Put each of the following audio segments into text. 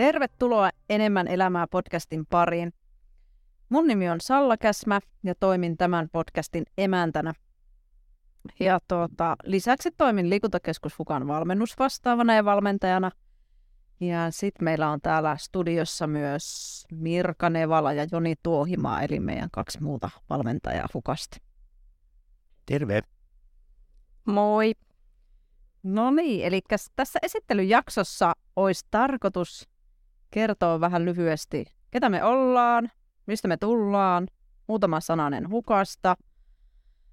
Tervetuloa Enemmän elämää podcastin pariin. Mun nimi on Salla Käsmä ja toimin tämän podcastin emäntänä. Ja tuota, lisäksi toimin Liikuntakeskus Fukan valmennusvastaavana ja valmentajana. Ja sitten meillä on täällä studiossa myös Mirka Nevala ja Joni Tuohimaa, eli meidän kaksi muuta valmentajaa Fukasta. Terve. Moi. No niin, eli tässä esittelyjaksossa olisi tarkoitus kertoa vähän lyhyesti, ketä me ollaan, mistä me tullaan, muutama sananen hukasta,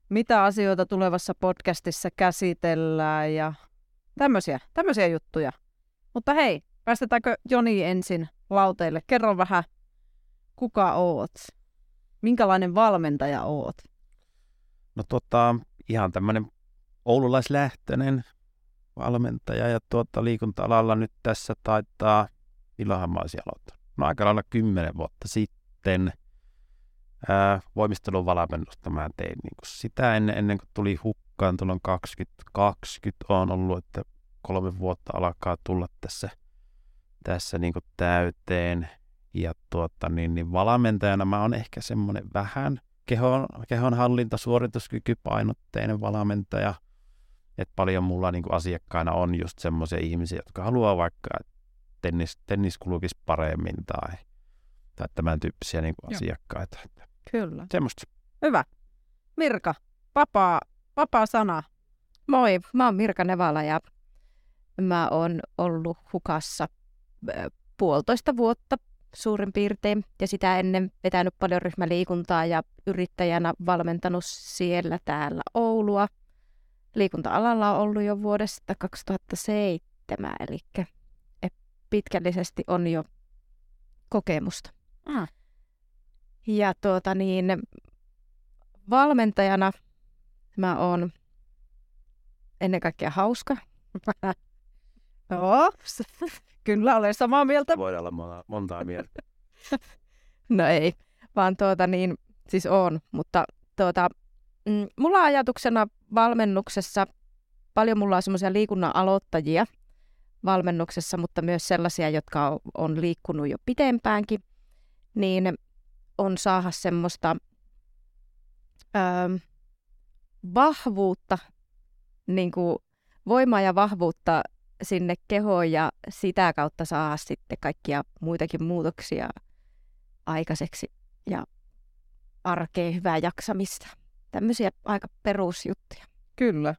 mitä asioita tulevassa podcastissa käsitellään ja tämmöisiä, tämmöisiä juttuja. Mutta hei, päästetäänkö Joni ensin lauteille? Kerro vähän, kuka oot? Minkälainen valmentaja oot? No tota, ihan tämmöinen oululaislähtöinen valmentaja ja tuota, liikunta-alalla nyt tässä taitaa, milloinhan mä olisin aloittanut? No aika lailla kymmenen vuotta sitten ää, voimistelun valmennusta mä tein niin kuin sitä ennen, ennen kuin tuli hukkaan tuolloin 2020 on ollut, että kolme vuotta alkaa tulla tässä, tässä niin kuin täyteen. Ja tuota, niin, niin valmentajana mä oon ehkä semmoinen vähän kehon, kehonhallinta, suorituskykypainotteinen valmentaja. Että paljon mulla niin kuin asiakkaina on just semmoisia ihmisiä, jotka haluaa vaikka, että tennis, tennis kulkisi paremmin tai, tai tämän tyyppisiä niin kuin asiakkaita. Kyllä. Semmoista. Hyvä. Mirka, vapaa, vapaa sana. Moi, mä oon Mirka Nevala ja mä oon ollut hukassa puolitoista vuotta suurin piirtein ja sitä ennen vetänyt paljon ryhmäliikuntaa ja yrittäjänä valmentanut siellä täällä Oulua. Liikunta-alalla on ollut jo vuodesta 2007, eli pitkällisesti on jo kokemusta. Ah. Ja tuota niin, valmentajana mä oon ennen kaikkea hauska. Joo, kyllä olen samaa mieltä. Voidaan olla monta, montaa mieltä. no ei, vaan tuota niin, siis on, mutta tuota, mm, mulla ajatuksena valmennuksessa, paljon mulla on semmoisia liikunnan aloittajia valmennuksessa, mutta myös sellaisia, jotka on, liikkunut jo pitempäänkin, niin on saada semmoista ö, vahvuutta, niin kuin voimaa ja vahvuutta sinne kehoon ja sitä kautta saa sitten kaikkia muitakin muutoksia aikaiseksi ja arkeen hyvää jaksamista. Tämmöisiä aika perusjuttuja. Kyllä.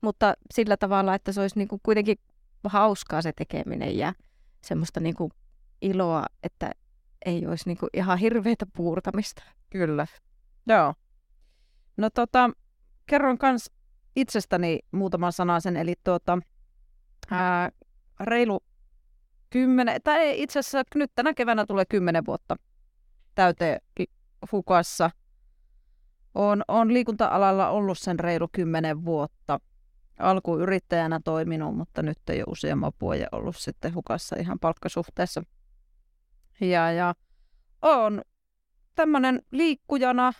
Mutta sillä tavalla, että se olisi niin kuin kuitenkin hauskaa se tekeminen ja semmoista niin kuin iloa, että ei olisi niin kuin ihan hirveätä puurtamista. Kyllä. Joo. No tota, kerron kans itsestäni muutaman sanasen, eli tuota, ää, reilu kymmenen, tai itse asiassa nyt tänä keväänä tulee kymmenen vuotta täyteen Fukassa. on on liikunta-alalla ollut sen reilu kymmenen vuotta. Alkuun yrittäjänä toiminut, mutta nyt ole useamman vuoden ollut sitten hukassa ihan palkkasuhteessa. Ja, ja on tämmöinen liikkujana,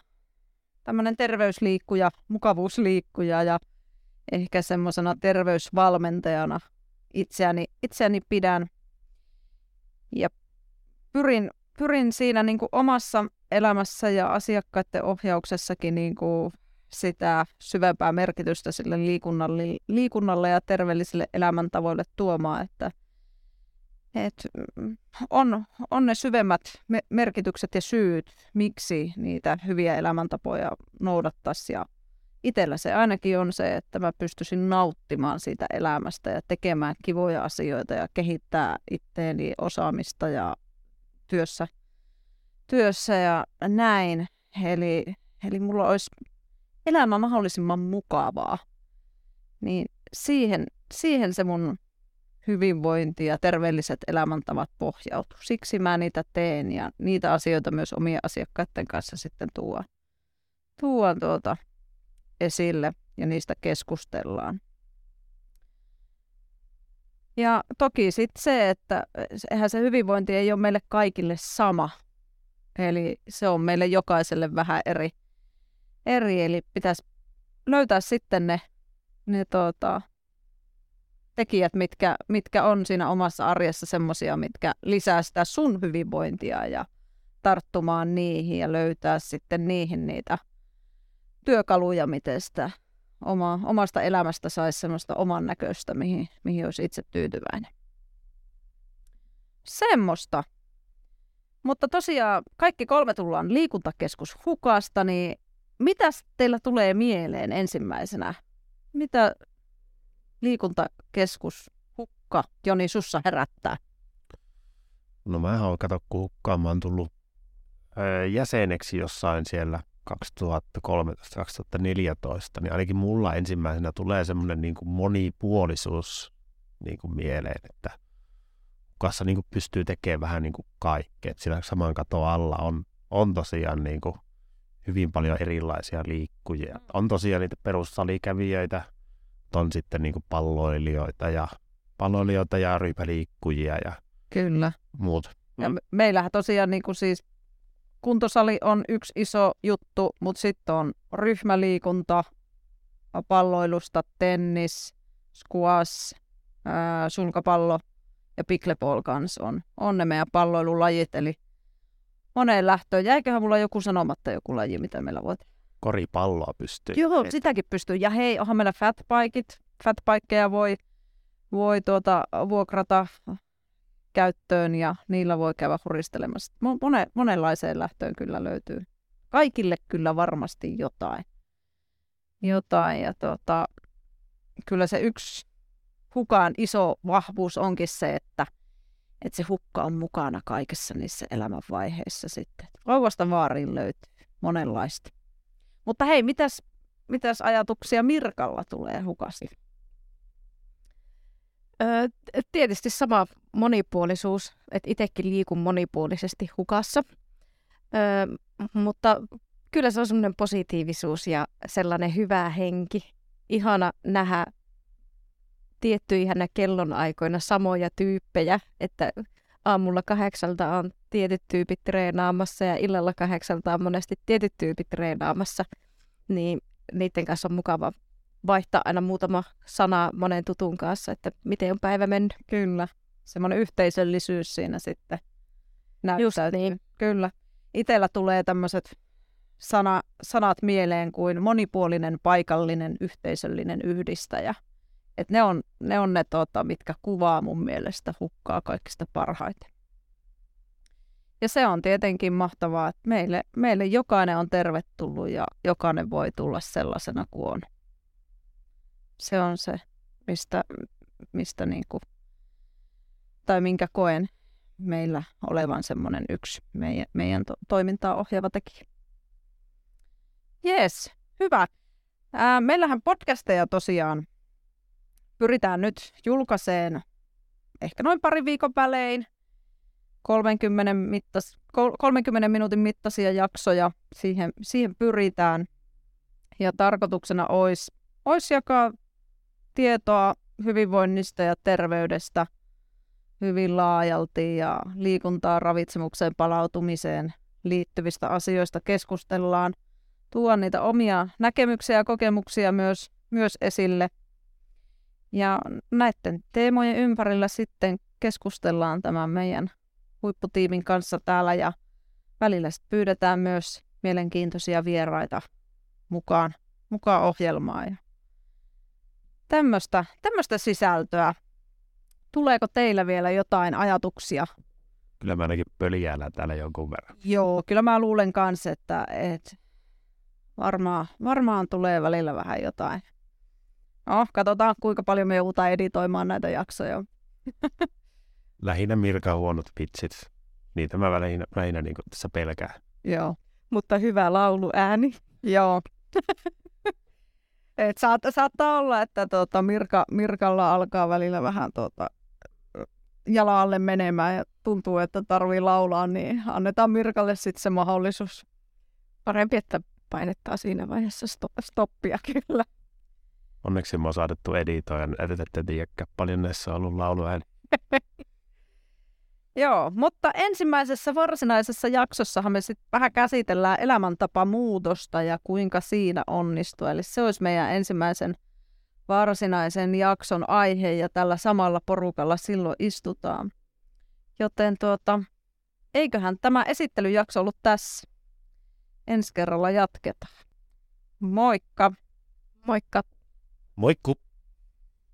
tämmöinen terveysliikkuja, mukavuusliikkuja ja ehkä semmoisena terveysvalmentajana itseäni, itseäni pidän. Ja pyrin, pyrin siinä niin kuin omassa elämässä ja asiakkaiden ohjauksessakin niin kuin sitä syvempää merkitystä sille liikunnalle, liikunnalle ja terveellisille elämäntavoille tuomaan, että et on, on ne syvemmät me- merkitykset ja syyt, miksi niitä hyviä elämäntapoja noudattaisi. Ja itsellä se ainakin on se, että mä pystyisin nauttimaan siitä elämästä ja tekemään kivoja asioita ja kehittää itteeni osaamista ja työssä, työssä ja näin. Eli, eli mulla olisi elämä mahdollisimman mukavaa. Niin siihen, siihen se mun hyvinvointi ja terveelliset elämäntavat pohjautuu. Siksi mä niitä teen ja niitä asioita myös omien asiakkaiden kanssa sitten tuon, tuon tuota esille ja niistä keskustellaan. Ja toki sitten se, että eihän se hyvinvointi ei ole meille kaikille sama. Eli se on meille jokaiselle vähän eri. Eri eli pitäisi löytää sitten ne, ne tuota, tekijät, mitkä, mitkä on siinä omassa arjessa semmoisia, mitkä lisää sitä sun hyvinvointia ja tarttumaan niihin ja löytää sitten niihin niitä työkaluja, miten sitä oma, omasta elämästä saisi semmoista oman näköistä, mihin, mihin olisi itse tyytyväinen. Semmoista. Mutta tosiaan kaikki kolme tullaan liikuntakeskus Hukasta, niin mitä teillä tulee mieleen ensimmäisenä? Mitä liikuntakeskus Hukka, Joni, sussa herättää? No mä oon kato, kun Hukkaan mä oon tullut jäseneksi jossain siellä 2013-2014, niin ainakin mulla ensimmäisenä tulee semmoinen niin monipuolisuus niin kuin mieleen, että hukassa niin kuin pystyy tekemään vähän niin kuin kaikkea. Sillä saman katon alla on, on tosiaan niin kuin hyvin paljon erilaisia liikkujia. Mm. On tosiaan niitä perussalikävijöitä, on sitten niin kuin palloilijoita ja palloilijoita ja ryhmäliikkujia ja Kyllä. muut. Ja me- meillähän tosiaan niin kuin siis kuntosali on yksi iso juttu, mutta sitten on ryhmäliikunta, palloilusta, tennis, squash, ää, sulkapallo ja pickleball kanssa on, on ne meidän palloilulajit, eli moneen lähtöön. Jäiköhän mulla joku sanomatta joku laji, mitä meillä voi tehdä? Koripalloa pystyy. Joo, sitäkin pystyy. Ja hei, onhan meillä fatbikeit. Fatbikeja voi, voi tuota, vuokrata käyttöön ja niillä voi käydä huristelemassa. Mone, monenlaiseen lähtöön kyllä löytyy. Kaikille kyllä varmasti jotain. Jotain ja tuota, kyllä se yksi hukaan iso vahvuus onkin se, että, että se hukka on mukana kaikessa niissä elämänvaiheissa sitten. Vauvasta vaariin löytyy monenlaista. Mutta hei, mitäs, mitäs ajatuksia Mirkalla tulee hukasti? Tietysti sama monipuolisuus, että itsekin liikun monipuolisesti hukassa. Mutta kyllä se on semmoinen positiivisuus ja sellainen hyvä henki. Ihana nähdä tiettyinä kellonaikoina samoja tyyppejä, että aamulla kahdeksalta on tietyt tyypit treenaamassa ja illalla kahdeksalta on monesti tietyt tyypit treenaamassa, niin niiden kanssa on mukava vaihtaa aina muutama sana monen tutun kanssa, että miten on päivä mennyt. Kyllä. Semmoinen yhteisöllisyys siinä sitten näyttäytyy. Just niin. Kyllä. Itellä tulee tämmöiset sana, sanat mieleen kuin monipuolinen, paikallinen, yhteisöllinen yhdistäjä. Et ne on ne, on ne tota, mitkä kuvaa mun mielestä hukkaa kaikista parhaiten. Ja se on tietenkin mahtavaa, että meille, meille jokainen on tervetullut ja jokainen voi tulla sellaisena kuin on. Se on se, mistä, mistä niinku, tai minkä koen meillä olevan semmoinen yksi meidän, meidän to- toimintaa ohjaava tekijä. Jees, hyvä. Ää, meillähän podcasteja tosiaan pyritään nyt julkaiseen ehkä noin pari viikon välein 30, mittas, 30 minuutin mittaisia jaksoja. Siihen, siihen pyritään. Ja tarkoituksena olisi, olisi jakaa tietoa hyvinvoinnista ja terveydestä hyvin laajalti ja liikuntaa ravitsemukseen palautumiseen liittyvistä asioista keskustellaan. Tuo niitä omia näkemyksiä ja kokemuksia myös, myös esille – ja näiden teemojen ympärillä sitten keskustellaan tämän meidän huipputiimin kanssa täällä ja välillä pyydetään myös mielenkiintoisia vieraita mukaan, mukaan ohjelmaan. Ja tämmöistä, tämmöistä sisältöä. Tuleeko teillä vielä jotain ajatuksia? Kyllä mä ainakin pöljäällä täällä jonkun verran. Joo, kyllä mä luulen kanssa, että, että varmaan, varmaan tulee välillä vähän jotain No, katsotaan kuinka paljon me joudutaan editoimaan näitä jaksoja. Lähinnä Mirka huonot pitsit. Niitä mä lähinnä, lähinnä niin tässä pelkään. Joo. Mutta hyvä lauluääni. Joo. Et saat, saattaa olla, että tuota, Mirka, Mirkalla alkaa välillä vähän tuota, jalalle menemään ja tuntuu, että tarvii laulaa, niin annetaan Mirkalle sitten se mahdollisuus. Parempi, että painettaa siinä vaiheessa stoppia kyllä. Onneksi mä oon saadettu editoja, ette tiedäkään paljon näissä on ollut lauluääni. Joo, mutta ensimmäisessä varsinaisessa jaksossahan me sitten vähän käsitellään elämäntapamuutosta ja kuinka siinä onnistuu. Eli se olisi meidän ensimmäisen varsinaisen jakson aihe ja tällä samalla porukalla silloin istutaan. Joten tuota, eiköhän tämä esittelyjakso ollut tässä. Ensi kerralla jatketaan. Moikka! Moikka! もう一個。